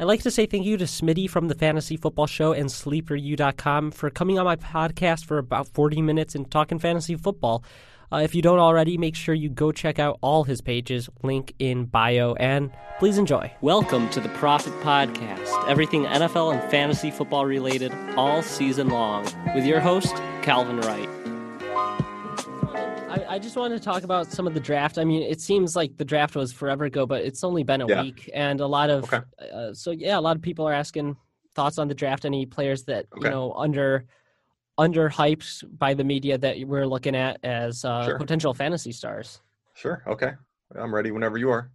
I'd like to say thank you to Smitty from the Fantasy Football Show and SleeperU.com for coming on my podcast for about 40 minutes and talking fantasy football. Uh, if you don't already, make sure you go check out all his pages, link in bio, and please enjoy. Welcome to the Profit Podcast, everything NFL and fantasy football related all season long, with your host, Calvin Wright. I, I just wanted to talk about some of the draft. I mean, it seems like the draft was forever ago, but it's only been a Yeah. week, and a lot of Okay. uh, so yeah, a lot of people are asking thoughts on the draft. Any players that you know under under hyped by the media that we're looking at as uh, Sure. potential fantasy stars. Sure. Okay. I'm ready whenever you are.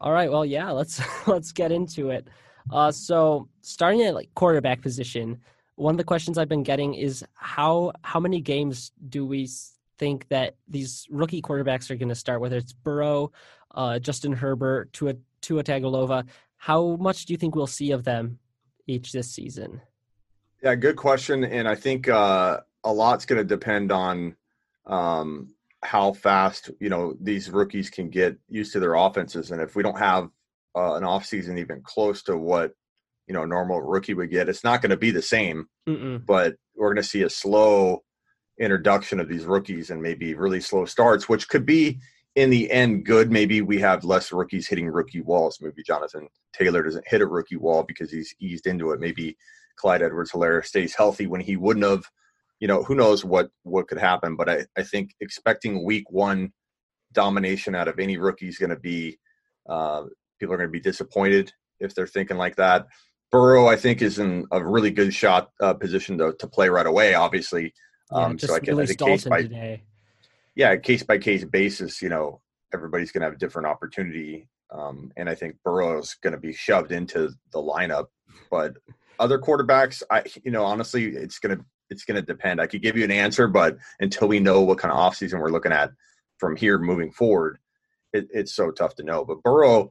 All right, well, yeah, let's let's get into it. Uh, so starting at like quarterback position, one of the questions I've been getting is how how many games do we think that these rookie quarterbacks are going to start? Whether it's Burrow, uh, Justin Herbert, Tua Tua Tagovailoa, how much do you think we'll see of them each this season? Yeah, good question. And I think uh, a lot's going to depend on um, how fast you know these rookies can get used to their offenses, and if we don't have uh, an offseason even close to what you know a normal rookie would get, it's not going to be the same. Mm-mm. But we're going to see a slow introduction of these rookies and maybe really slow starts, which could be in the end good. Maybe we have less rookies hitting rookie walls. Maybe Jonathan Taylor doesn't hit a rookie wall because he's eased into it. Maybe Clyde Edwards Helaire stays healthy when he wouldn't have. You know, who knows what what could happen? But I, I think expecting week one domination out of any rookie is going to be uh, people are going to be disappointed if they're thinking like that. Burrow, I think, is in a really good shot uh, position to, to play right away. Obviously, um, just so I can I case by today. yeah, case by case basis, you know, everybody's going to have a different opportunity. Um, and I think Burrow's going to be shoved into the lineup. But other quarterbacks, I, you know, honestly, it's going to, it's going to depend. I could give you an answer, but until we know what kind of offseason we're looking at from here moving forward, it, it's so tough to know. But Burrow,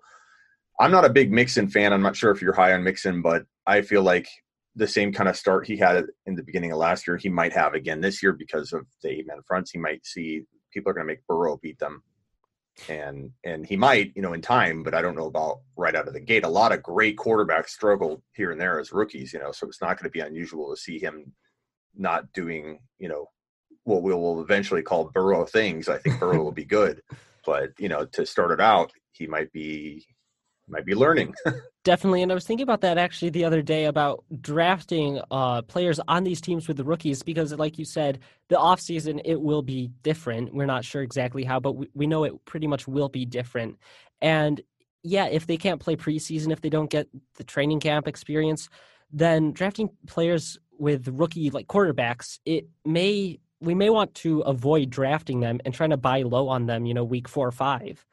I'm not a big Mixon fan. I'm not sure if you're high on Mixon, but I feel like the same kind of start he had in the beginning of last year, he might have again this year because of the eight man fronts. He might see people are going to make Burrow beat them, and and he might, you know, in time. But I don't know about right out of the gate. A lot of great quarterbacks struggle here and there as rookies, you know, so it's not going to be unusual to see him not doing, you know, what we will eventually call Burrow things. I think Burrow will be good, but you know, to start it out, he might be might be learning. Definitely, and I was thinking about that actually the other day about drafting uh, players on these teams with the rookies because, like you said, the offseason it will be different. We're not sure exactly how, but we, we know it pretty much will be different. And yeah, if they can't play preseason, if they don't get the training camp experience, then drafting players with rookie like quarterbacks, it may we may want to avoid drafting them and trying to buy low on them. You know, week four or five,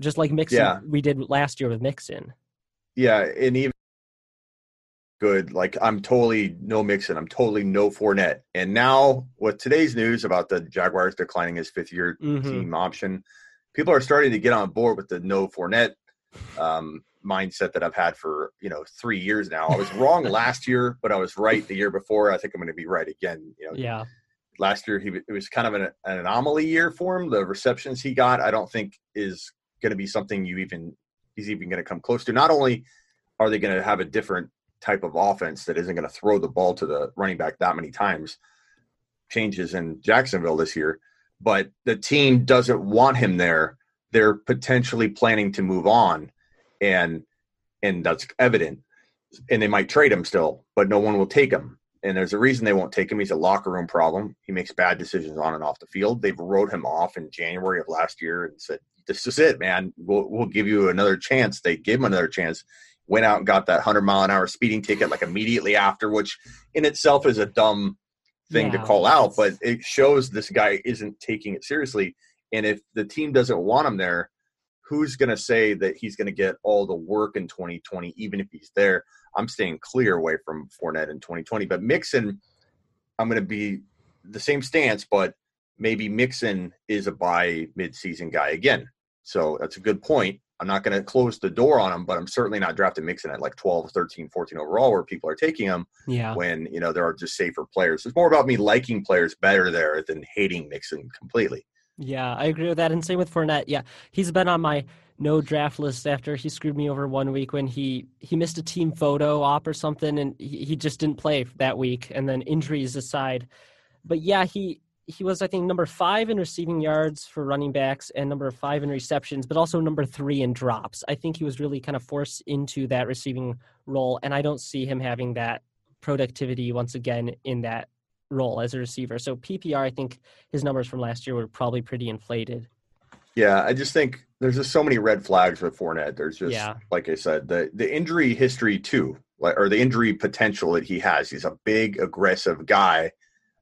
just like Mixon Yeah. we did last year with Mixon. Yeah, and even good. Like I'm totally no Mixon. I'm totally no Fournette. And now with today's news about the Jaguars declining his fifth year Mhm. team option, people are starting to get on board with the no Fournette um, mindset that I've had for you know three years now. I was wrong last year, but I was right the year before. I think I'm going to be right again. You know, Yeah. last year he it was kind of an, an anomaly year for him. The receptions he got, I don't think is going to be something you even he's even going to come close to. Not only are they going to have a different type of offense that isn't going to throw the ball to the running back that many times, changes in Jacksonville this year, but the team doesn't want him there. They're potentially planning to move on, and and that's evident. And they might trade him still, but no one will take him and there's a reason they won't take him. He's a locker room problem. He makes bad decisions on and off the field. They've wrote him off in January of last year and said, "This is it, man. We'll we'll give you another chance." They gave him another chance. Went out and got that hundred mile an hour speeding ticket like immediately after, which in itself is a dumb thing Yeah. to call out, but it shows this guy isn't taking it seriously. And if the team doesn't want him there, who's going to say that he's going to get all the work in 2020, even if he's there? I'm staying clear away from Fournette in 2020. But Mixon, I'm going to be the same stance, but maybe Mixon is a buy midseason guy again. So that's a good point. I'm not going to close the door on him, but I'm certainly not drafting Mixon at like 12, 13, 14 overall where people are taking him yeah. when, you know, there are just safer players. It's more about me liking players better there than hating Mixon completely. Yeah, I agree with that. And same with Fournette. Yeah, he's been on my no draft list after he screwed me over one week when he he missed a team photo op or something and he, he just didn't play that week and then injuries aside but yeah he he was i think number five in receiving yards for running backs and number five in receptions but also number three in drops i think he was really kind of forced into that receiving role and i don't see him having that productivity once again in that role as a receiver so ppr i think his numbers from last year were probably pretty inflated yeah, I just think there's just so many red flags with Fournette. There's just, yeah. like I said, the the injury history too, like or the injury potential that he has. He's a big, aggressive guy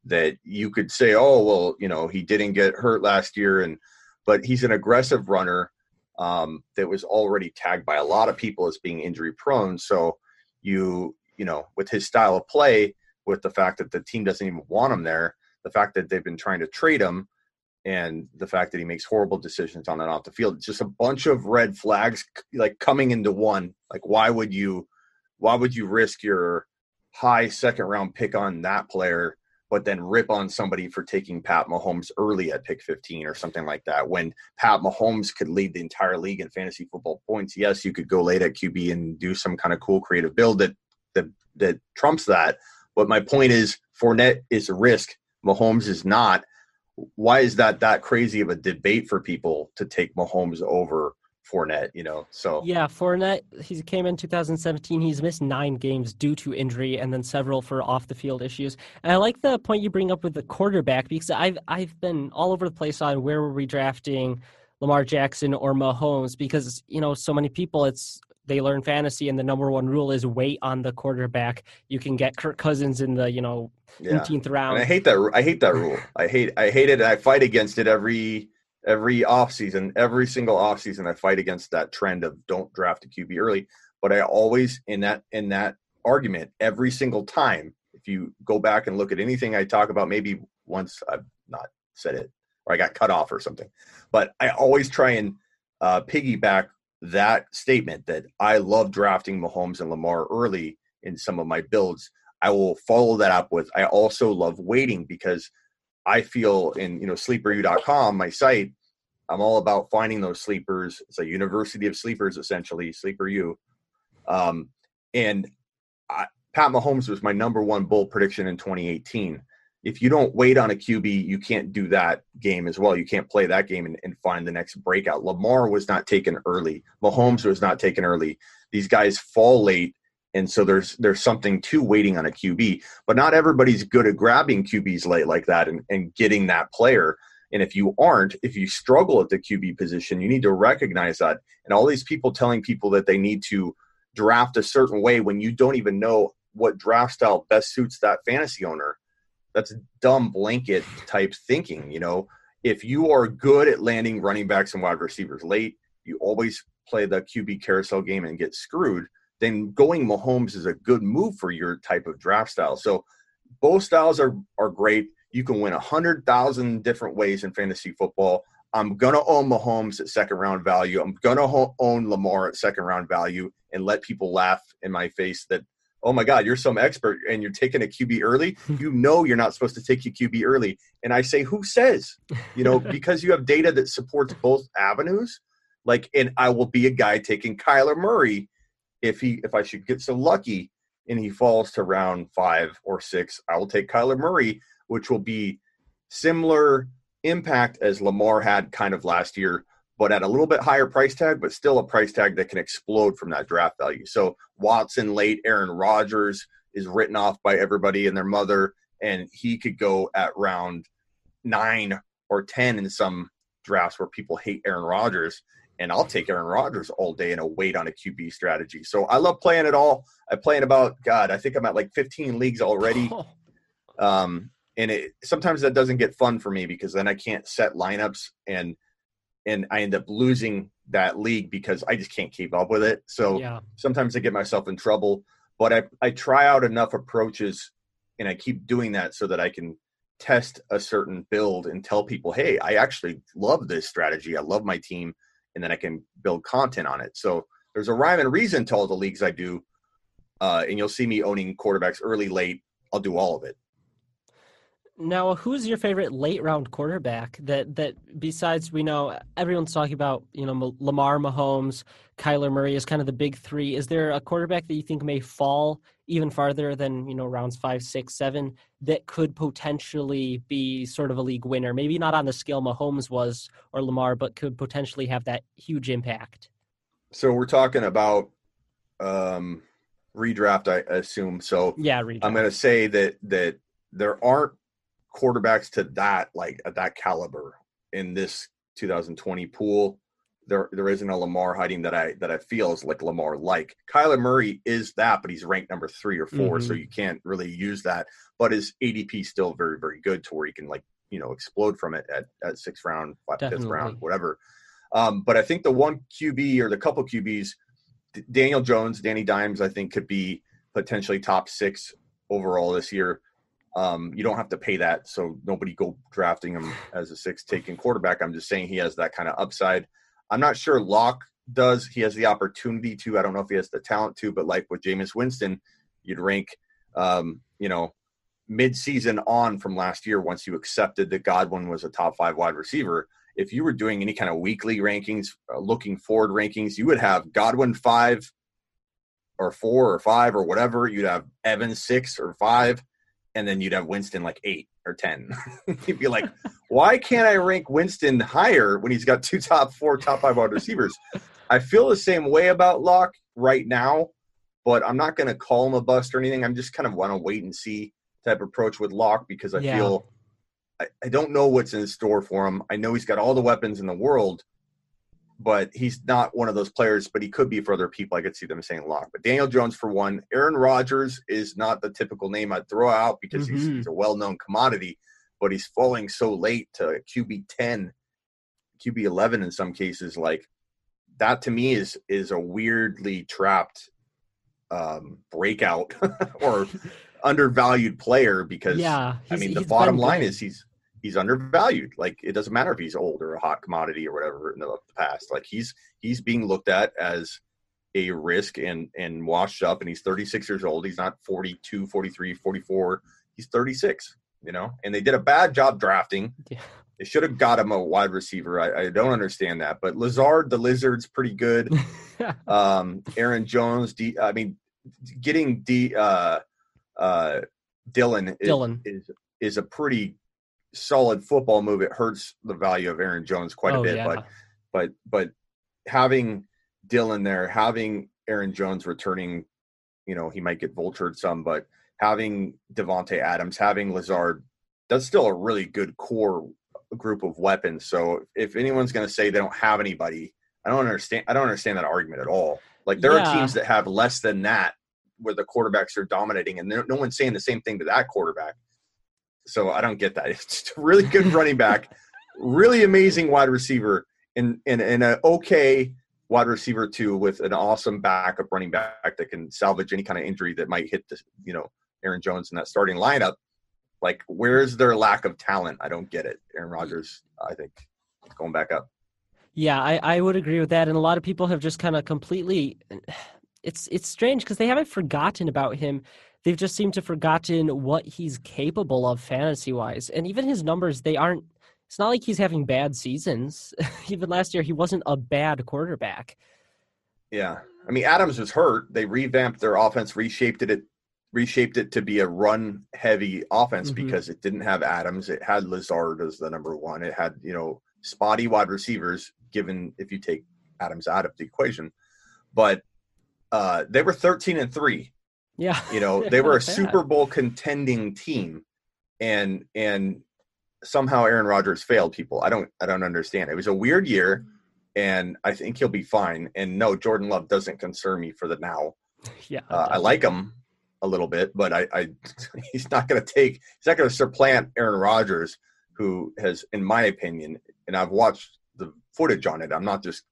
that you could say, oh well, you know, he didn't get hurt last year, and but he's an aggressive runner um, that was already tagged by a lot of people as being injury prone. So you, you know, with his style of play, with the fact that the team doesn't even want him there, the fact that they've been trying to trade him and the fact that he makes horrible decisions on and off the field. Just a bunch of red flags like coming into one. Like why would you why would you risk your high second round pick on that player but then rip on somebody for taking Pat Mahomes early at pick 15 or something like that when Pat Mahomes could lead the entire league in fantasy football points. Yes, you could go late at QB and do some kind of cool creative build that that that trumps that. But my point is Fournette is a risk. Mahomes is not why is that that crazy of a debate for people to take Mahomes over Fournette? You know, so yeah, Fournette he came in 2017. He's missed nine games due to injury, and then several for off the field issues. And I like the point you bring up with the quarterback because I've I've been all over the place on where were we drafting Lamar Jackson or Mahomes because you know so many people it's they learn fantasy and the number one rule is wait on the quarterback. You can get Kirk Cousins in the, you know, yeah. 18th round. And I hate that I hate that rule. I hate I hate it I fight against it every every off season, every single off season I fight against that trend of don't draft a QB early, but I always in that in that argument every single time if you go back and look at anything I talk about maybe once I've not said it or I got cut off or something. But I always try and uh, piggyback that statement that I love drafting Mahomes and Lamar early in some of my builds, I will follow that up with I also love waiting because I feel in you know sleeperu.com, my site, I'm all about finding those sleepers. It's a university of sleepers essentially, sleeper you. Um, and I, Pat Mahomes was my number one bull prediction in 2018 if you don't wait on a QB, you can't do that game as well. You can't play that game and, and, find the next breakout. Lamar was not taken early. Mahomes was not taken early. These guys fall late, and so there's there's something to waiting on a QB. But not everybody's good at grabbing QBs late like that and, and getting that player. And if you aren't, if you struggle at the QB position, you need to recognize that. And all these people telling people that they need to draft a certain way when you don't even know what draft style best suits that fantasy owner that's dumb blanket type thinking. You know, if you are good at landing running backs and wide receivers late, you always play the QB carousel game and get screwed. Then going Mahomes is a good move for your type of draft style. So both styles are are great. You can win a hundred thousand different ways in fantasy football. I'm gonna own Mahomes at second round value. I'm gonna ho- own Lamar at second round value, and let people laugh in my face that oh my God, you're some expert and you're taking a QB early. You know you're not supposed to take your QB early. And I say, who says? You know, because you have data that supports both avenues. Like, and I will be a guy taking Kyler Murray if he if I should get so lucky and he falls to round five or six, I will take Kyler Murray, which will be similar impact as Lamar had kind of last year, but at a little bit higher price tag, but still a price tag that can explode from that draft value. So Watson late, Aaron Rodgers is written off by everybody and their mother, and he could go at round nine or 10 in some drafts where people hate Aaron Rodgers. And I'll take Aaron Rodgers all day in a wait on a QB strategy. So I love playing it all. I play in about, God, I think I'm at like 15 leagues already. Um, and it sometimes that doesn't get fun for me because then I can't set lineups and and I end up losing that league because I just can't keep up with it. So Yeah. sometimes I get myself in trouble, but I, I try out enough approaches and I keep doing that so that I can test a certain build and tell people, hey, I actually love this strategy. I love my team. And then I can build content on it. So there's a rhyme and reason to all the leagues I do. Uh, and you'll see me owning quarterbacks early, late. I'll do all of it. Now, who's your favorite late round quarterback that that besides we know everyone's talking about, you know, Lamar Mahomes, Kyler Murray is kind of the big 3. Is there a quarterback that you think may fall even farther than, you know, rounds five, six, seven that could potentially be sort of a league winner? Maybe not on the scale Mahomes was or Lamar, but could potentially have that huge impact. So we're talking about um, redraft, I assume. So Yeah, read. I'm going to say that that there aren't quarterbacks to that like at that caliber in this 2020 pool. There there isn't a Lamar hiding that I that I feel is like Lamar like. Kyler Murray is that, but he's ranked number three or 4 so you can't really use that. But his ADP is still very very good to where he can like you know explode from it at at sixth round, fifth round, whatever. Um, but I think the one QB or the couple QBs, D- Daniel Jones, Danny Dimes, I think could be potentially top six overall this year. Um, you don't have to pay that, so nobody go drafting him as a six taking quarterback. I'm just saying he has that kind of upside. I'm not sure Lock does. He has the opportunity to. I don't know if he has the talent to, but like with Jameis Winston, you'd rank, um, you know, mid-season on from last year once you accepted that Godwin was a top five wide receiver. If you were doing any kind of weekly rankings, uh, looking forward rankings, you would have Godwin five or four or five or whatever. You'd have Evans six or five, and then you'd have Winston like eight or ten. You'd be like, why can't I rank Winston higher when he's got two top four, top five wide receivers? I feel the same way about Lock right now, but I'm not going to call him a bust or anything. I'm just kind of want to wait and see type approach with Lock because I Yeah. feel I, I don't know what's in store for him. I know he's got all the weapons in the world, but he's not one of those players. But he could be for other people. I could see them saying Lock. But Daniel Jones for one. Aaron Rodgers is not the typical name I'd throw out because he's, Mhm. he's a well-known commodity, but he's falling so late to QB ten, QB eleven in some cases. Like that to me is is a weirdly trapped um, breakout or undervalued player because yeah, I mean, the bottom line good. is he's he's undervalued. Like it doesn't matter if he's old or a hot commodity or whatever in the past. Like he's he's being looked at as a risk and and washed up and he's 36 years old. He's not 42, 43, 44. He's 36, you know. And they did a bad job drafting. Yeah. They should have got him a wide receiver. I, I don't understand that. But Lazard, the lizard's pretty good. um, Aaron Jones, D, I mean, getting D, uh, uh, Dillon, is, Dillon. is is a pretty solid football move. It hurts the value of Aaron Jones quite oh, a bit, yeah. but but but having Dillon there, having Aaron Jones returning, you know, he might get vultured some, but having Davante Adams, having Lazard, that's still a really good core group of weapons. So if anyone's going to say they don't have anybody, I don't understand. I don't understand that argument at all. Like there Yeah. are teams that have less than that where the quarterbacks are dominating, and no no one's saying the same thing to that quarterback. So I don't get that. It's just a really good running back, really amazing wide receiver, and and and an okay wide receiver too, with an awesome backup running back that can salvage any kind of injury that might hit the you know Aaron Jones in that starting lineup. Like, where's their lack of talent? I don't get it. Aaron Rodgers, I think, going back up. Yeah, I, I would agree with that, and a lot of people have just kind of completely. It's it's strange because they haven't forgotten about him. They've just seemed to forgotten what he's capable of fantasy wise, and even his numbers they aren't. It's not like he's having bad seasons. even last year, he wasn't a bad quarterback. Yeah, I mean Adams was hurt. They revamped their offense, reshaped it, reshaped it to be a run-heavy offense Mhm. because it didn't have Adams. It had Lazard as the number one. It had you know spotty wide receivers. Given if you take Adams out of the equation, but uh, they were thirteen and three. Yeah, You know They're were a. Super Bowl contending team, and and somehow Aaron Rodgers failed people. I don't I don't understand. It was a weird year, and I think he'll be fine. And no, Jordan Love doesn't concern me for the now. yeah. Uh, I like him a little bit, but I, I he's not going to take he's not going to supplant Aaron Rodgers, who has, in my opinion, and I've watched the footage on it. I'm not just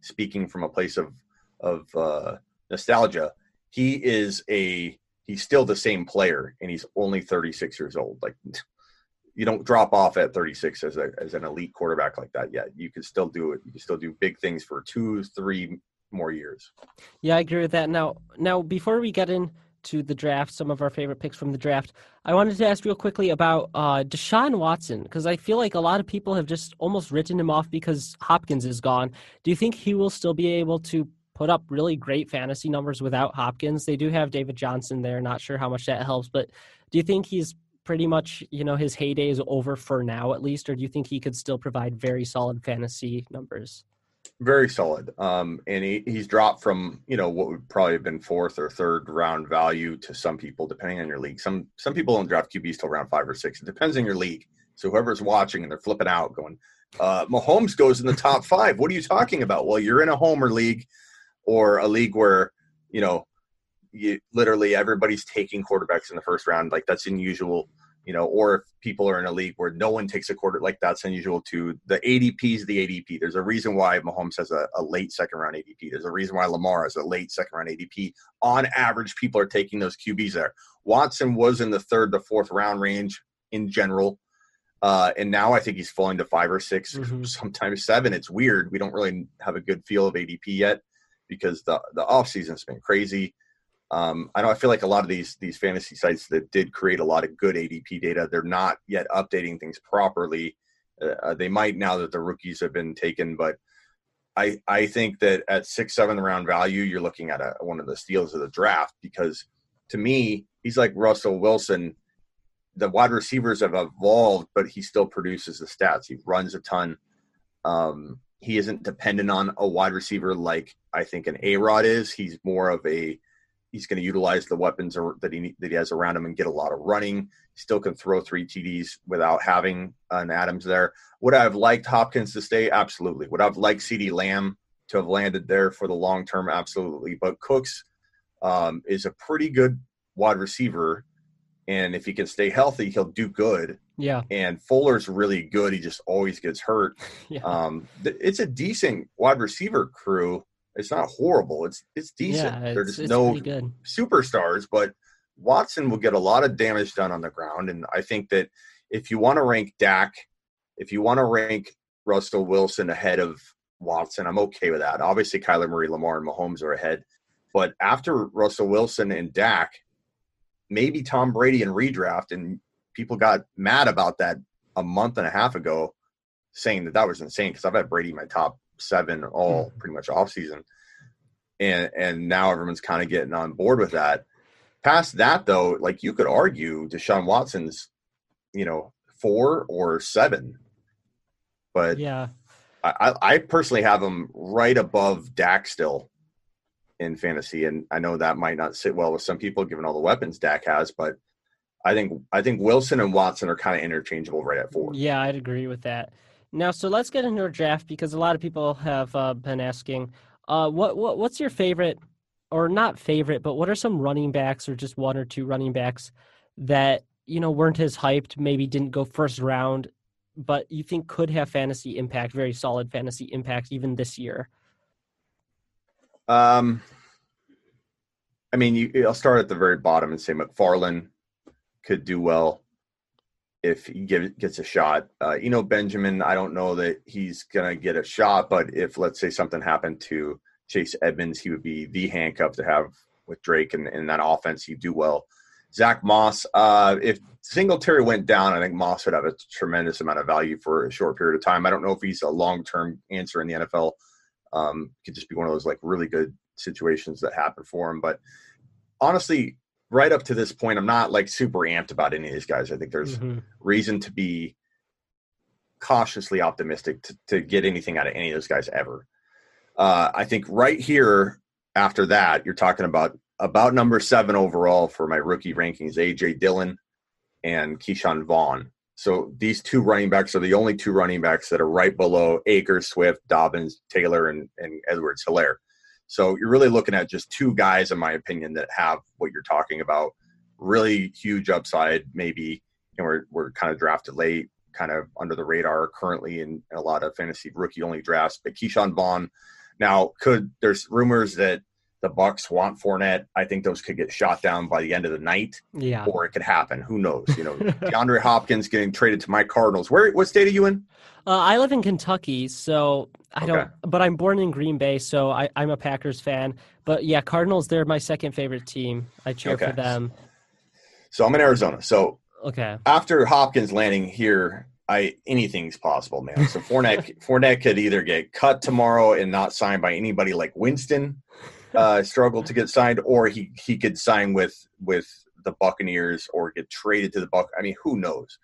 speaking from a place of of uh, nostalgia, he is a he's still the same player, and he's only 36 years old. Like you don't drop off at 36 as a as an elite quarterback like that yet. You can still do it. You can still do big things for two, three more years. Yeah, I agree with that. Now, now before we get into the draft, some of our favorite picks from the draft, I wanted to ask real quickly about uh, Deshaun Watson because I feel like a lot of people have just almost written him off because Hopkins is gone. Do you think he will still be able to put up really great fantasy numbers without Hopkins? They do have David Johnson there. Not sure how much that helps, but do you think he's pretty much you know his heyday is over for now at least, or do you think he could still provide very solid fantasy numbers? Very solid. Um, and he, he's dropped from you know what would probably have been fourth or third round value to some people, depending on your league. Some some people don't draft QBs till round five or six. It depends on your league. So whoever's watching and they're flipping out, going, uh, Mahomes goes in the top five. What are you talking about? Well, you're in a homer league or a league where you know you literally everybody's taking quarterbacks in the first round. Like that's unusual you know, or if people are in a league where no one takes a quarter, like that's unusual too. The ADP is the ADP. There's a reason why Mahomes has a, a, late second round ADP. There's a reason why Lamar has a late second round ADP. On average, people are taking those QBs there. Watson was in the third to fourth round range in general. Uh, and now I think he's falling to five or 6 mm-hmm. sometimes seven. It's weird. We don't really have a good feel of ADP yet because the the offseason's been crazy. Um, I know I feel like a lot of these these fantasy sites that did create a lot of good ADP data, they're not yet updating things properly. Uh, uh, they might now that the rookies have been taken, but I I think that at six seven round value, you're looking at a, one of the steals of the draft because to me he's like Russell Wilson. The wide receivers have evolved, but he still produces the stats. He runs a ton. Um, he isn't dependent on a wide receiver like I think an A Rod is. He's more of a he's going to utilize the weapons that he that he has around him and get a lot of running. Still can throw three TDs without having an Adams there. Would I have liked Hopkins to stay? Absolutely. Would I have liked CeeDee Lamb to have landed there for the long term? Absolutely. But Cooks um, is a pretty good wide receiver, and if he can stay healthy, he'll do good. Yeah. And Fuller's really good. He just always gets hurt. yeah. Um, it's a decent wide receiver crew it's not horrible. It's it's decent. Yeah, it's, There's no superstars, but Watson will get a lot of damage done on the ground. And I think that if you want to rank Dak, if you want to rank Russell Wilson ahead of Watson, I'm okay with that. Obviously, Kyler Murray, Lamar, and Mahomes are ahead. But after Russell Wilson and Dak, maybe Tom Brady and redraft, and people got mad about that a month and a half ago, saying that that was insane because I've had Brady in my top seven all mm-hmm. pretty much off season. And and now everyone's kind of getting on board with that. Past that though, like you could argue Deshaun Watson's, you know, four or seven. But yeah. I, I personally have him right above Dak still in fantasy, and I know that might not sit well with some people given all the weapons Dak has, but I think I think Wilson and Watson are kind of interchangeable right at four. Yeah, I'd agree with that. Now, so let's get into our draft because a lot of people have uh, been asking, uh, what what what's your favorite, or not favorite, but what are some running backs or just one or two running backs that you know weren't as hyped, maybe didn't go first round, but you think could have fantasy impact, very solid fantasy impact even this year? Um, I mean, you, I'll start at the very bottom and say McFarland could do well if he give, gets a shot. Uh, you know, Benjamin, I don't know that he's going to get a shot, but if, let's say, something happened to Chase Edmonds, he would be the handcuff to have with Drake and in that offense. He'd do well. Zach Moss, uh, if Singletary went down, I think Moss would have a tremendous amount of value for a short period of time. I don't know if he's a long term answer in the NFL. Um, could just be one of those like really good situations that happen for him. But honestly, right up to this point, I'm not like super amped about any of these guys. I think there's mm-hmm. reason to be cautiously optimistic to, to, get anything out of any of those guys ever. Uh, I think right here after that, you're talking about about number seven overall for my rookie rankings, AJ Dillon and Ke'Shawn Vaughn. So these two running backs are the only two running backs that are right below Akers, Swift, Dobbins, Taylor, and, and Edwards Helaire. So you're really looking at just two guys, in my opinion, that have what you're talking about. Really huge upside. Maybe know, we're we're kind of drafted late, kind of under the radar currently in, a lot of fantasy rookie only drafts. But Ke'Shawn Vaughn, Now, could there's rumors that the Bucs want Fournette? I think those could get shot down by the end of the night. Yeah. Or it could happen. Who knows? You know, DeAndre Hopkins getting traded to my Cardinals. Where? What state are you in? Uh, I live in Kentucky, so I don't. But I'm born in Green Bay, so I, am a Packers fan. But yeah, Cardinals. They're my second favorite team. I cheer okay. for them. So I'm in Arizona. So okay. After Hopkins landing here, I anything's possible, man. So Fournette Fournette could either get cut tomorrow and not signed by anybody like Winston, uh, struggled to get signed, or he he could sign with with the Buccaneers or get traded to the Buck. I mean, who knows?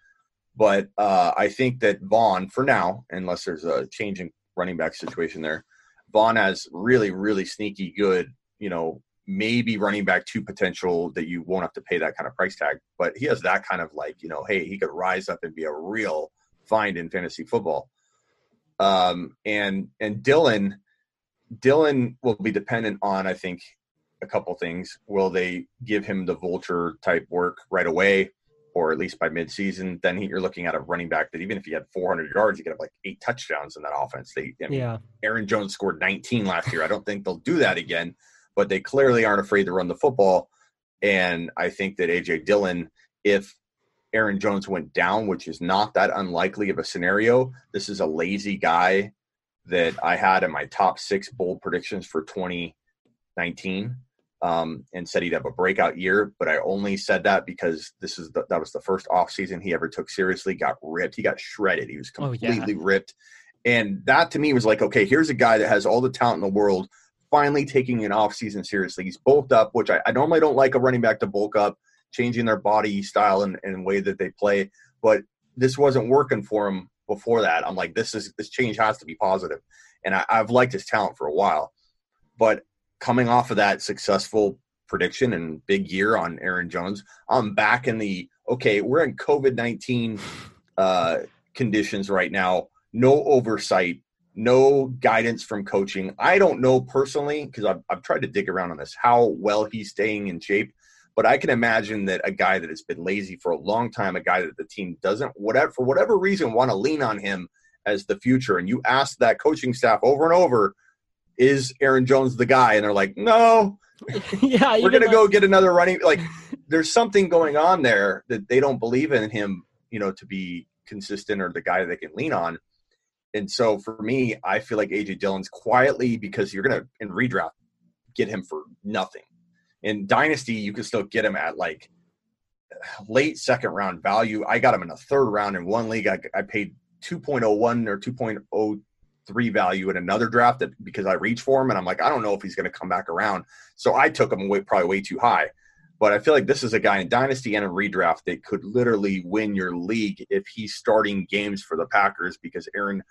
But uh, I think that Vaughn, for now, unless there's a change in running back situation there, Vaughn has really, really sneaky good, you know, maybe running back two potential that you won't have to pay that kind of price tag. But he has that kind of like, you know, hey, he could rise up and be a real find in fantasy football. Um, and and Dillon, Dillon will be dependent on, I think, a couple things. Will they give him the vulture type work right away? or at least by midseason, then he, you're looking at a running back that even if he had 400 yards, he could have like eight touchdowns in that offense. They, I mean, yeah. Aaron Jones scored 19 last year. I don't think they'll do that again, but they clearly aren't afraid to run the football. And I think that AJ Dillon, if Aaron Jones went down, which is not that unlikely of a scenario, this is a lazy guy that I had in my top six bold predictions for 2019 um, and said he'd have a breakout year. But I only said that because this is the, that was the first off season he ever took seriously. Got ripped. He got shredded. He was completely oh, yeah. ripped. And that to me was like, okay, here's a guy that has all the talent in the world, finally taking an off season seriously. He's bulked up, which I, I normally don't like a running back to bulk up, changing their body style and, and way that they play. But this wasn't working for him before that. I'm like, this is this change has to be. And I, I've liked his talent for a while. But coming off of that successful prediction and big year on Aaron Jones, I'm back in the okay, we're in COVID 19 uh, conditions right now, no oversight, no guidance from coaching. I don't know personally, because I've, I've tried to dig around on this, how well he's staying in shape. But I can imagine that a guy that has been lazy for a long time, a guy that the team doesn't, whatever for whatever reason, want to lean on him as the future. And you ask that coaching staff over and over, is Aaron Jones the guy? And they're like, no, yeah, we're gonna go get another running. Like, there's something going on there that they don't believe in him, you know, to be consistent or the guy they can lean on. And so for me, I feel like AJ Dillon's quietly because you're gonna in redraft get him for nothing. In Dynasty, you can still get him at like late second round value. I got him in a third round in one league. I, I paid 2.01 or 2.03 value in another draft that because I reached for him and I'm like, I don't know if he's going to come back around. So I took him way, probably way too high. But I feel like this is a guy in dynasty and a redraft that could literally win your league if he's starting games for the Packers because Aaron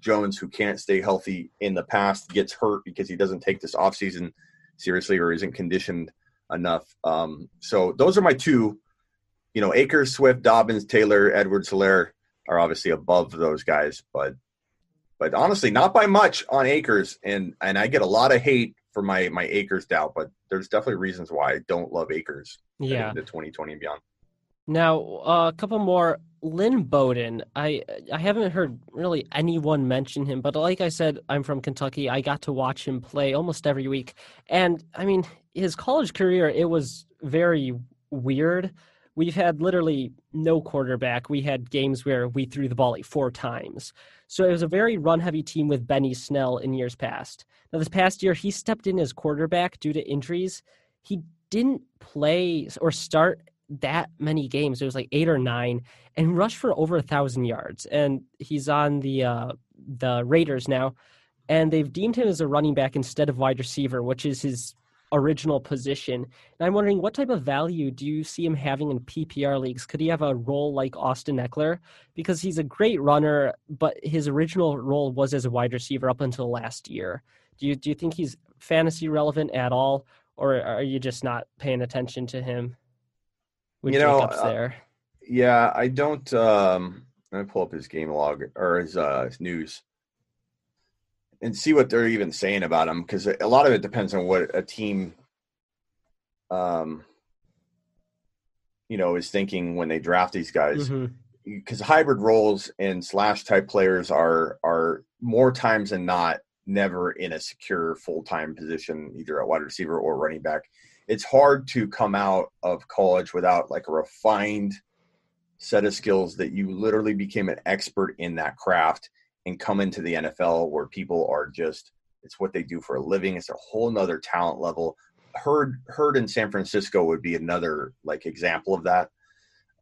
Jones, who can't stay healthy in the past, gets hurt because he doesn't take this offseason seriously or isn't conditioned enough. Um, so those are my two. You know, Akers, Swift, Dobbins, Taylor, Edwards, Helaire are obviously above those guys, but but honestly, not by much on Akers, and and I get a lot of hate for my my Akers doubt, but there's definitely reasons why I don't love Akers. Yeah, the 2020 and beyond. Now, uh, a couple more. Lynn Bowden. I I haven't heard really anyone mention him, but like I said, I'm from Kentucky. I got to watch him play almost every week, and I mean, his college career it was very weird. We've had literally no quarterback. We had games where we threw the ball like four times. So it was a very run heavy team with Benny Snell in years past. Now, this past year, he stepped in as quarterback due to injuries. He didn't play or start that many games. It was like eight or nine, and rushed for over a thousand yards. And he's on the uh, the Raiders now, and they've deemed him as a running back instead of wide receiver, which is his original position. And I'm wondering what type of value do you see him having in PPR leagues? Could he have a role like Austin Ekeler? Because he's a great runner, but his original role was as a wide receiver up until last year. Do you do you think he's fantasy relevant at all, or are you just not paying attention to him? With you know, uh, there. Yeah, I don't. Um, let me pull up his game log or his, uh, his news and see what they're even saying about him because a lot of it depends on what a team um you know is thinking when they draft these guys because mm-hmm. hybrid roles and slash type players are are more times than not never in a secure full time position, either at wide receiver or running back. It's hard to come out of college without like a refined set of skills that you literally became an expert in that craft and come into the NFL where people are just it's what they do for a living. It's a whole nother talent level. Hurd Hurd in San Francisco would be another like example of that.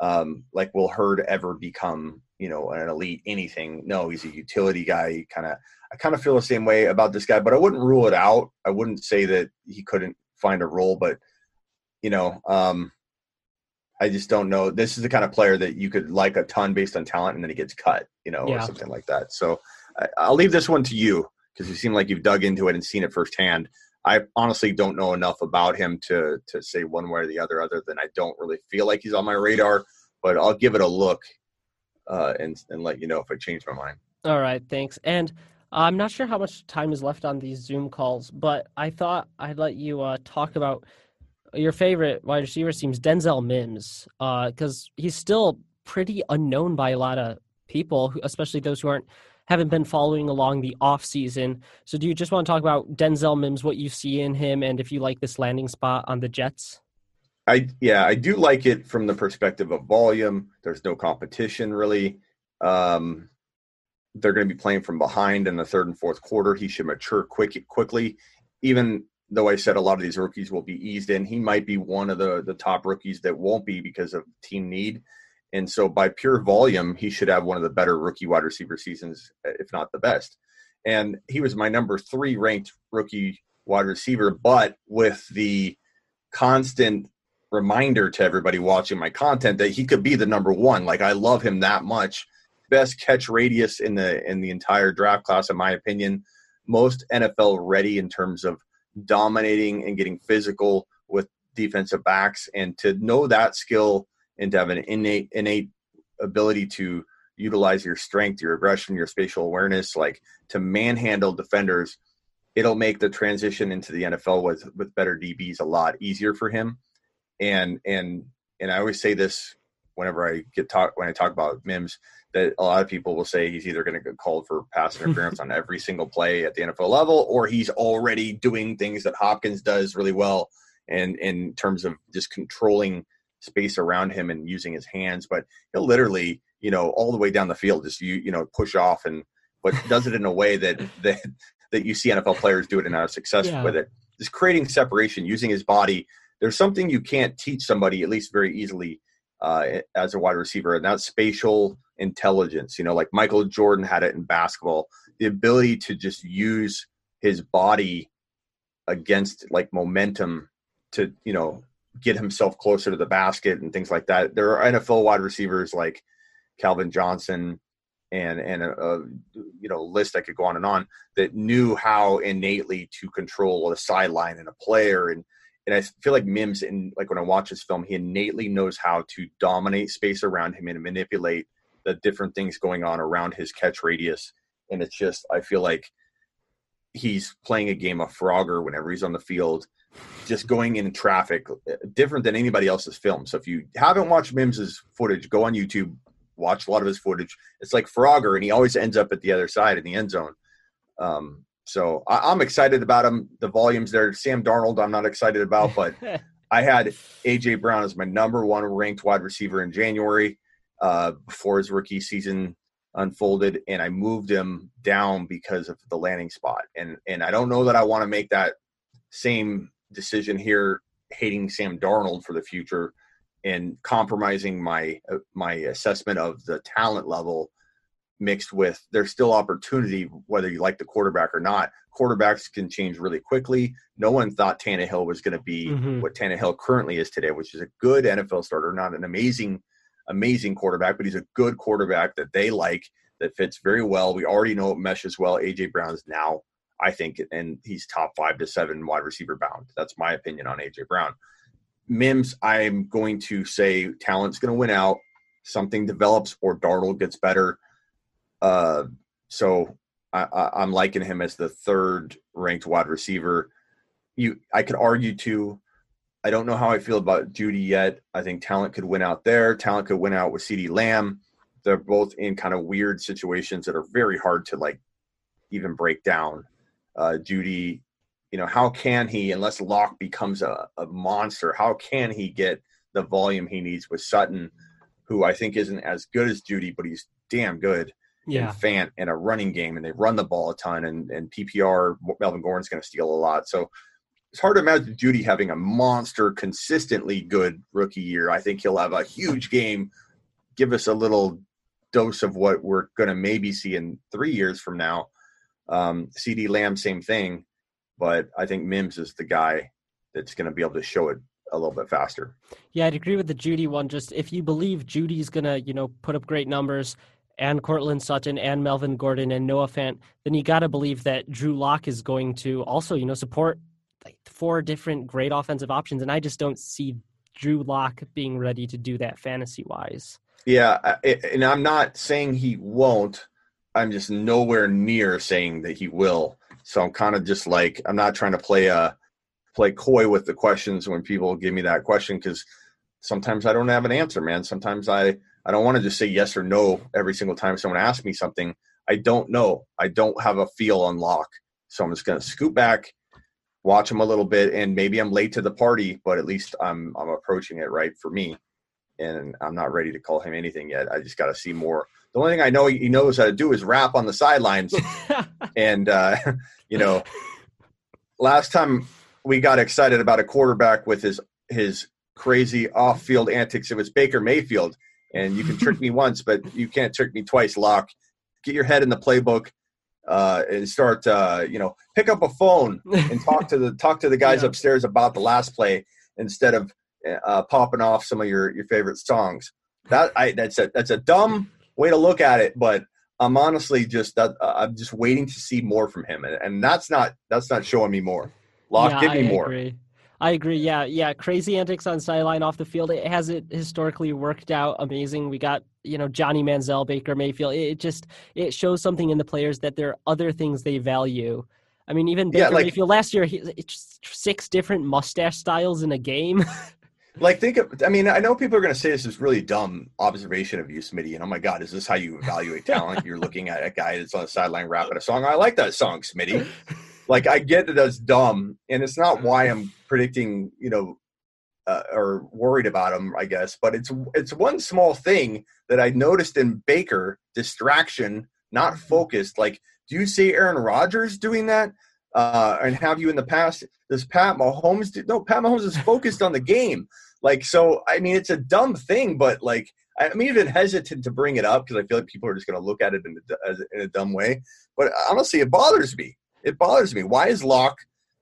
Um, like will Hurd ever become you know an elite anything? No, he's a utility guy. Kind of I kind of feel the same way about this guy, but I wouldn't rule it out. I wouldn't say that he couldn't find a role, but you know, um, I just don't know. This is the kind of player that you could like a ton based on talent, and then he gets cut, you know, yeah. or something like that. So I, will leave this one to you because you seem like you've dug into it and seen it firsthand. I honestly don't know enough about him to to say one way or the other, other than I don't really feel like he's on my radar. But I'll give it a look uh, and and let you know if I change my mind. All right, thanks. And I'm not sure how much time is left on these Zoom calls, but I thought I'd let you uh, talk about your favorite wide receiver seems Denzel Mims, because uh, he's still pretty unknown by a lot of people, especially those who aren't haven't been following along the off season. So, do you just want to talk about Denzel Mims, what you see in him, and if you like this landing spot on the Jets? I yeah, I do like it from the perspective of volume. There's no competition really. Um, they're going to be playing from behind in the third and fourth quarter. He should mature quick quickly. Even though I said a lot of these rookies will be eased in, he might be one of the the top rookies that won't be because of team need. And so, by pure volume, he should have one of the better rookie wide receiver seasons, eh, if not the best. And he was my number three ranked rookie wide receiver, but with the constant reminder to everybody watching my content that he could be the number one. Like I love him that much. Best catch radius in the in the entire draft class, in my opinion. Most NFL ready in terms of dominating and getting physical with defensive backs and to know that skill and to have an innate innate ability to utilize your strength your aggression your spatial awareness like to manhandle defenders it'll make the transition into the NFL with with better DBs a lot easier for him and and and I always say this whenever I get talk when I talk about Mims that a lot of people will say he's either going to get called for pass interference on every single play at the NFL level, or he's already doing things that Hopkins does really well, and in terms of just controlling space around him and using his hands. But he'll literally, you know, all the way down the field, just you you know push off and but does it in a way that that that you see NFL players do it and have successful yeah. with it. Just creating separation, using his body. There's something you can't teach somebody at least very easily uh, as a wide receiver, and that's spatial intelligence. You know, like Michael Jordan had it in basketball, the ability to just use his body against like momentum to, you know, get himself closer to the basket and things like that. There are NFL wide receivers like Calvin Johnson and and a, a, you know list I could go on and on that knew how innately to control the sideline and a player and and I feel like Mims and like when I watch his film, he innately knows how to dominate space around him and manipulate the different things going on around his catch radius. And it's just, I feel like he's playing a game of Frogger whenever he's on the field, just going in traffic, different than anybody else's film. So if you haven't watched Mims's footage, go on YouTube, watch a lot of his footage. It's like Frogger, and he always ends up at the other side in the end zone. Um, so I, am excited about him. The volumes there. Sam Darnold, I'm not excited about, but I had AJ Brown as my number one ranked wide receiver in January uh, before his rookie season unfolded, and I moved him down because of the landing spot. And and I don't know that I want to make that same decision here, hating Sam Darnold for the future and compromising my uh, my assessment of the talent level mixed with there's still opportunity whether you like the quarterback or not. Quarterbacks can change really quickly. No one thought Tannehill was going to be mm-hmm. what Tannehill currently is today, which is a good NFL starter, not an amazing amazing quarterback, but he's a good quarterback that they like that fits very well. We already know it meshes well. AJ Brown is now, I think, and he's top five to seven wide receiver bound. That's my opinion on AJ Brown. Mims, I'm going to say talent's going to win out. Something develops or Darnold gets better. Uh, so I, am liking him as the third ranked wide receiver. You, I could argue too I don't know how I feel about Jeudy yet. I think talent could win out there. Talent could win out with CeeDee Lamb. They're both in kind of weird situations that are very hard to like even break down. uh, Jeudy. You know, how can he, unless Lock becomes a, a monster, how can he get the volume he needs with Sutton, who I think isn't as good as Jeudy, but he's damn good. Yeah. And Fant in a running game, and they run the ball a ton. And, and PPR, Melvin Gordon's going to steal a lot. So it's hard to imagine Jeudy having a monster, consistently good rookie year. I think he'll have a huge game, give us a little dose of what we're going to maybe see in three years from now. Um, CeeDee Lamb, same thing, but I think Mims is the guy that's going to be able to show it a little bit faster. Yeah, I'd agree with the Jeudy one. Just if you believe Jeudy's going to, you know, put up great numbers and Courtland Sutton and Melvin Gordon and Noah Fant, then you got to believe that Drew Lock is going to also, you know, support like four different great offensive options. And I just don't see Drew Lock being ready to do that fantasy wise. Yeah, and I'm not saying he won't. I'm just nowhere near saying that he will. So I'm kind of just like I'm not trying to play a play coy with the questions when people give me that question because sometimes I don't have an answer, man. Sometimes I I don't want to just say yes or no every single time someone asks me something. I don't know. I don't have a feel on lock. So I'm just going to scoot back, watch him a little bit, and maybe I'm late to the party, but at least I'm I'm approaching it right for me and I'm not ready to call him anything yet. I just got to see more. The only thing I know he knows how to do is rap on the sidelines. and, uh, you know, last time we got excited about a quarterback with his, his crazy off field antics, it was Baker Mayfield. And you can trick me once, but you can't trick me twice, Lock. Get your head in the playbook. Uh, and start, uh, you know, pick up a phone and talk to the talk to the guys yeah. upstairs about the last play instead of uh, popping off some of your your favorite songs. That I that's a that's a dumb way to look at it, but I'm honestly just uh, I'm just waiting to see more from him, and, and that's not that's not showing me more. Lock, yeah, give me I more. Agree. I agree. Yeah, yeah. Crazy antics on sideline off the field. It hasn't historically worked out amazing. We got you know Johnny Manziel, Baker Mayfield. It just it shows something in the players that there are other things they value. I mean, even Baker yeah, like, Mayfield last year, he, it's six different mustache styles in a game. like think of i mean i know people are going to say this is really dumb observation of you smitty and oh my god is this how you evaluate talent you're looking at a guy that's on the sideline rapping a song i like that song smitty like i get that that's dumb and it's not why i'm predicting you know uh, or worried about him i guess but it's it's one small thing that i noticed in baker distraction not mm-hmm. focused like do you see aaron rodgers doing that uh, and have you in the past? Does Pat Mahomes do? No, Pat Mahomes is focused on the game. Like, so, I mean, it's a dumb thing, but like, I'm even hesitant to bring it up because I feel like people are just going to look at it in a, in a dumb way. But honestly, it bothers me. It bothers me. Why is Lock,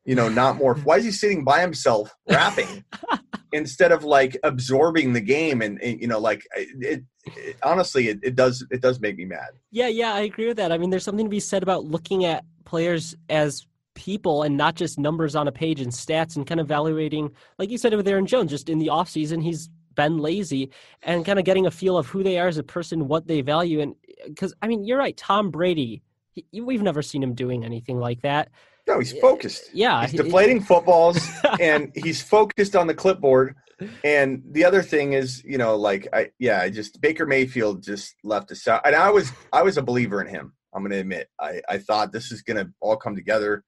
you know, not more? Why is he sitting by himself rapping instead of like absorbing the game? And, and you know, like it, it honestly, it, it does it does make me mad. Yeah, yeah, I agree with that. I mean, there's something to be said about looking at players as people and not just numbers on a page and stats and kind of evaluating, like you said with Aaron Jones, just in the offseason, he's been lazy and kind of getting a feel of who they are as a person, what they value. And because, I mean, you're right, Tom Brady, he, we've never seen him doing anything like that. No, he's focused. Yeah. He's deflating footballs and he's focused on the clipboard. And the other thing is, you know, like I yeah, I just Baker Mayfield just left us out. And I was I was a believer in him. I'm gonna admit. I, I thought this is gonna all come together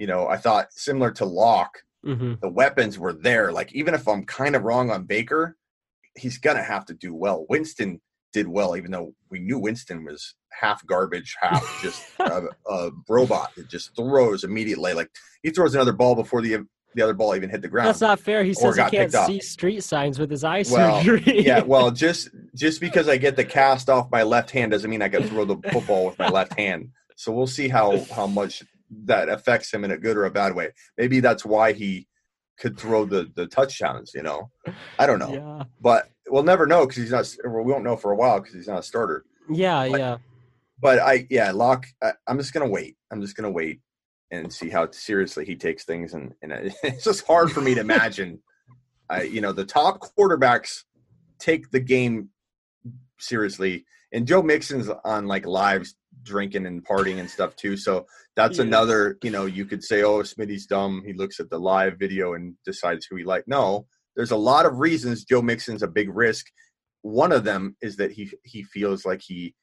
you know, I thought similar to Lock, mm-hmm. the weapons were there. Like even if I'm kind of wrong on Baker, he's gonna have to do well. Winston did well, even though we knew Winston was half garbage, half just a, a, robot that just throws immediately. Like he throws another ball before the the other ball even hit the ground. That's not fair. He says he can't see street signs with his eye well, surgery. yeah, well, just just because I get the cast off my left hand doesn't mean I can throw the football with my left hand. So we'll see how how much that affects him in a good or a bad way. Maybe that's why he could throw the the touchdowns. You know, I don't know, yeah. but we'll never know because he's not. we won't know for a while because he's not a starter. Yeah, but, yeah. But I, yeah, Lock. I, I'm just gonna wait. I'm just gonna wait and see how seriously he takes things, and and uh, it's just hard for me to imagine. I, you know, the top quarterbacks take the game seriously, and Joe Mixon's on like lives drinking and partying and stuff too. So that's yeah. another, you know, you could say, oh, Smitty's dumb. He looks at the live video and decides who he like. No, there's a lot of reasons Joe Mixon's a big risk. One of them is that he he feels like he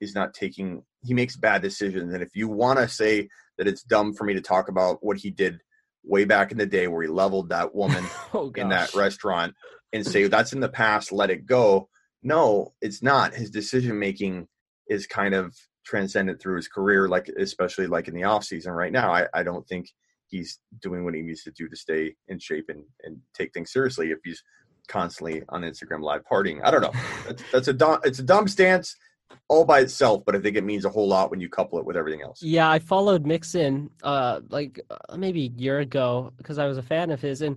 is not taking he makes bad decisions. And if you want to say that it's dumb for me to talk about what he did way back in the day where he leveled that woman oh, in that restaurant and say that's in the past let it go. No it's not. His decision making is kind of transcendent through his career like especially like in the off season right now. I, I don't think he's doing what he needs to do to stay in shape and, and take things seriously if he's constantly on instagram live partying i don't know that's, that's a dumb it's a dumb stance all by itself, but I think it means a whole lot when you couple it with everything else. Yeah, I followed Mixon uh like uh, maybe a year ago because I was a fan of his and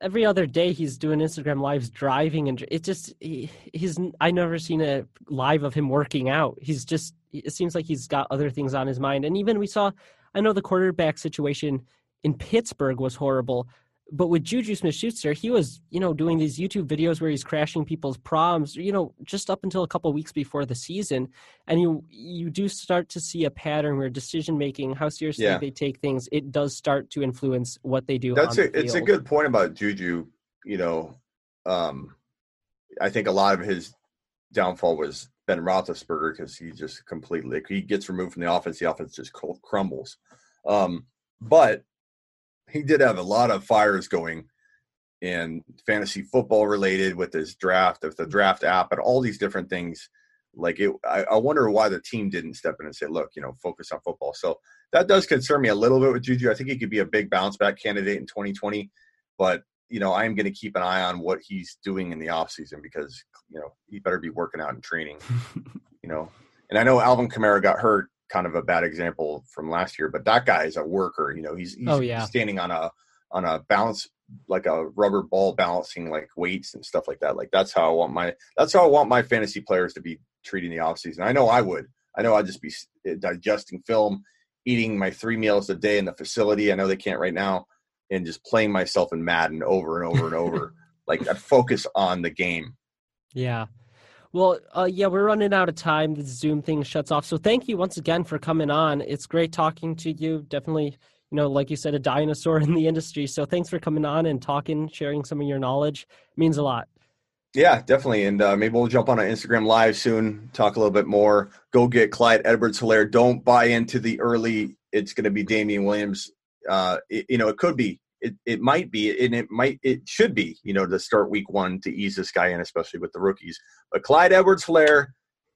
every other day he's doing Instagram lives driving and it just he, he's I never seen a live of him working out. He's just it seems like he's got other things on his mind and even we saw I know the quarterback situation in Pittsburgh was horrible, but with Juju Smith Schuster, he was, you know, doing these YouTube videos where he's crashing people's proms, you know, just up until a couple weeks before the season. And you you do start to see a pattern where decision making, how seriously yeah. they take things, it does start to influence what they do. That's a it's a good point about Juju. You know, um, I think a lot of his downfall was Ben Roethlisberger because he just completely he gets removed from the offense, the offense just crumbles. Um, but he did have a lot of fires going in fantasy football related with his draft, with the draft app, and all these different things. Like it, I, I, wonder why the team didn't step in and say, "Look, you know, focus on football." So that does concern me a little bit with Juju. I think he could be a big bounce back candidate in 2020, but you know, I am going to keep an eye on what he's doing in the offseason because you know he better be working out and training. you know, and I know Alvin Kamara got hurt kind of a bad example from last year, but that guy is a worker. You know, he's, he's oh, yeah. standing on a on a balance like a rubber ball balancing like weights and stuff like that. Like that's how I want my that's how I want my fantasy players to be treating the offseason. I know I would. I know I'd just be eh, digesting film, eating my three meals a day in the facility. I know they can't right now, and just playing myself in Madden over and over and over. like I focus on the game. Yeah. Well, uh, yeah, we're running out of time. The Zoom thing shuts off. So thank you once again for coming on. It's great talking to you. Definitely, you know, like you said, a dinosaur in the industry. So thanks for coming on and talking, sharing some of your knowledge. It means a lot. Yeah, definitely. And uh, maybe we'll jump on an Instagram live soon, talk a little bit more. Go get Clyde Edwards Helaire. Don't buy into the early, it's going to be Damien Williams. Uh, it, you know, it could be it, it might be and it might it should be you know to start week one to ease this guy in especially with the rookies. But clyde edwards helaire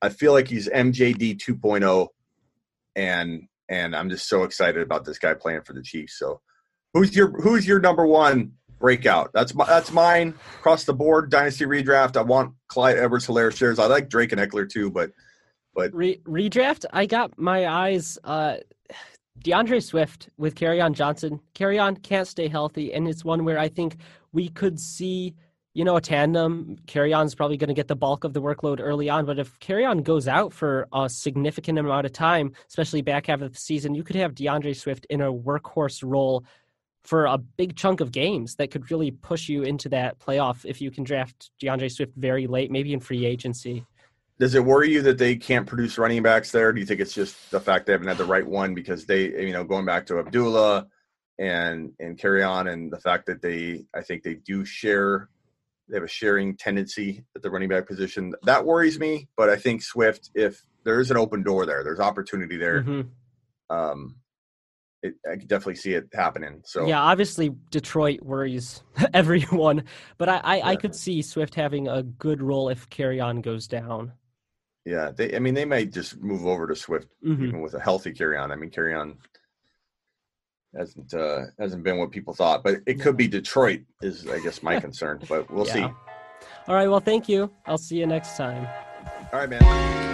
i feel like he's mjd 2.0 and and i'm just so excited about this guy playing for the chiefs. So who's your who's your number one breakout? That's my that's mine. Across the board dynasty redraft i want clyde edwards helaire shares. I like drake and ekeler too but but Re- redraft? I got my eyes uh D'Andre Swift with on Johnson. on can't stay healthy, and it's one where I think we could see, you know, a tandem. On's probably going to get the bulk of the workload early on, but if on goes out for a significant amount of time, especially back half of the season, you could have D'Andre Swift in a workhorse role for a big chunk of games that could really push you into that playoff if you can draft D'Andre Swift very late, maybe in free agency. Does it worry you that they can't produce running backs there? Do you think it's just the fact they haven't had the right one because they, you know, going back to Abdullah and and Kerryon and the fact that they, I think they do share, they have a sharing tendency at the running back position. That worries me. But I think Swift, if there is an open door there, there's opportunity there. Mm-hmm. Um, it, I can definitely see it happening. So yeah, obviously Detroit worries everyone, but I I, yeah. I could see Swift having a good role if Kerryon goes down. Yeah, they. I mean, they might just move over to Swift mm-hmm. even with a healthy Kerryon. I mean, Kerryon hasn't uh, hasn't been what people thought, but it could be Detroit. Is I guess my concern, but we'll yeah. see. All right. Well, thank you. I'll see you next time. All right, man.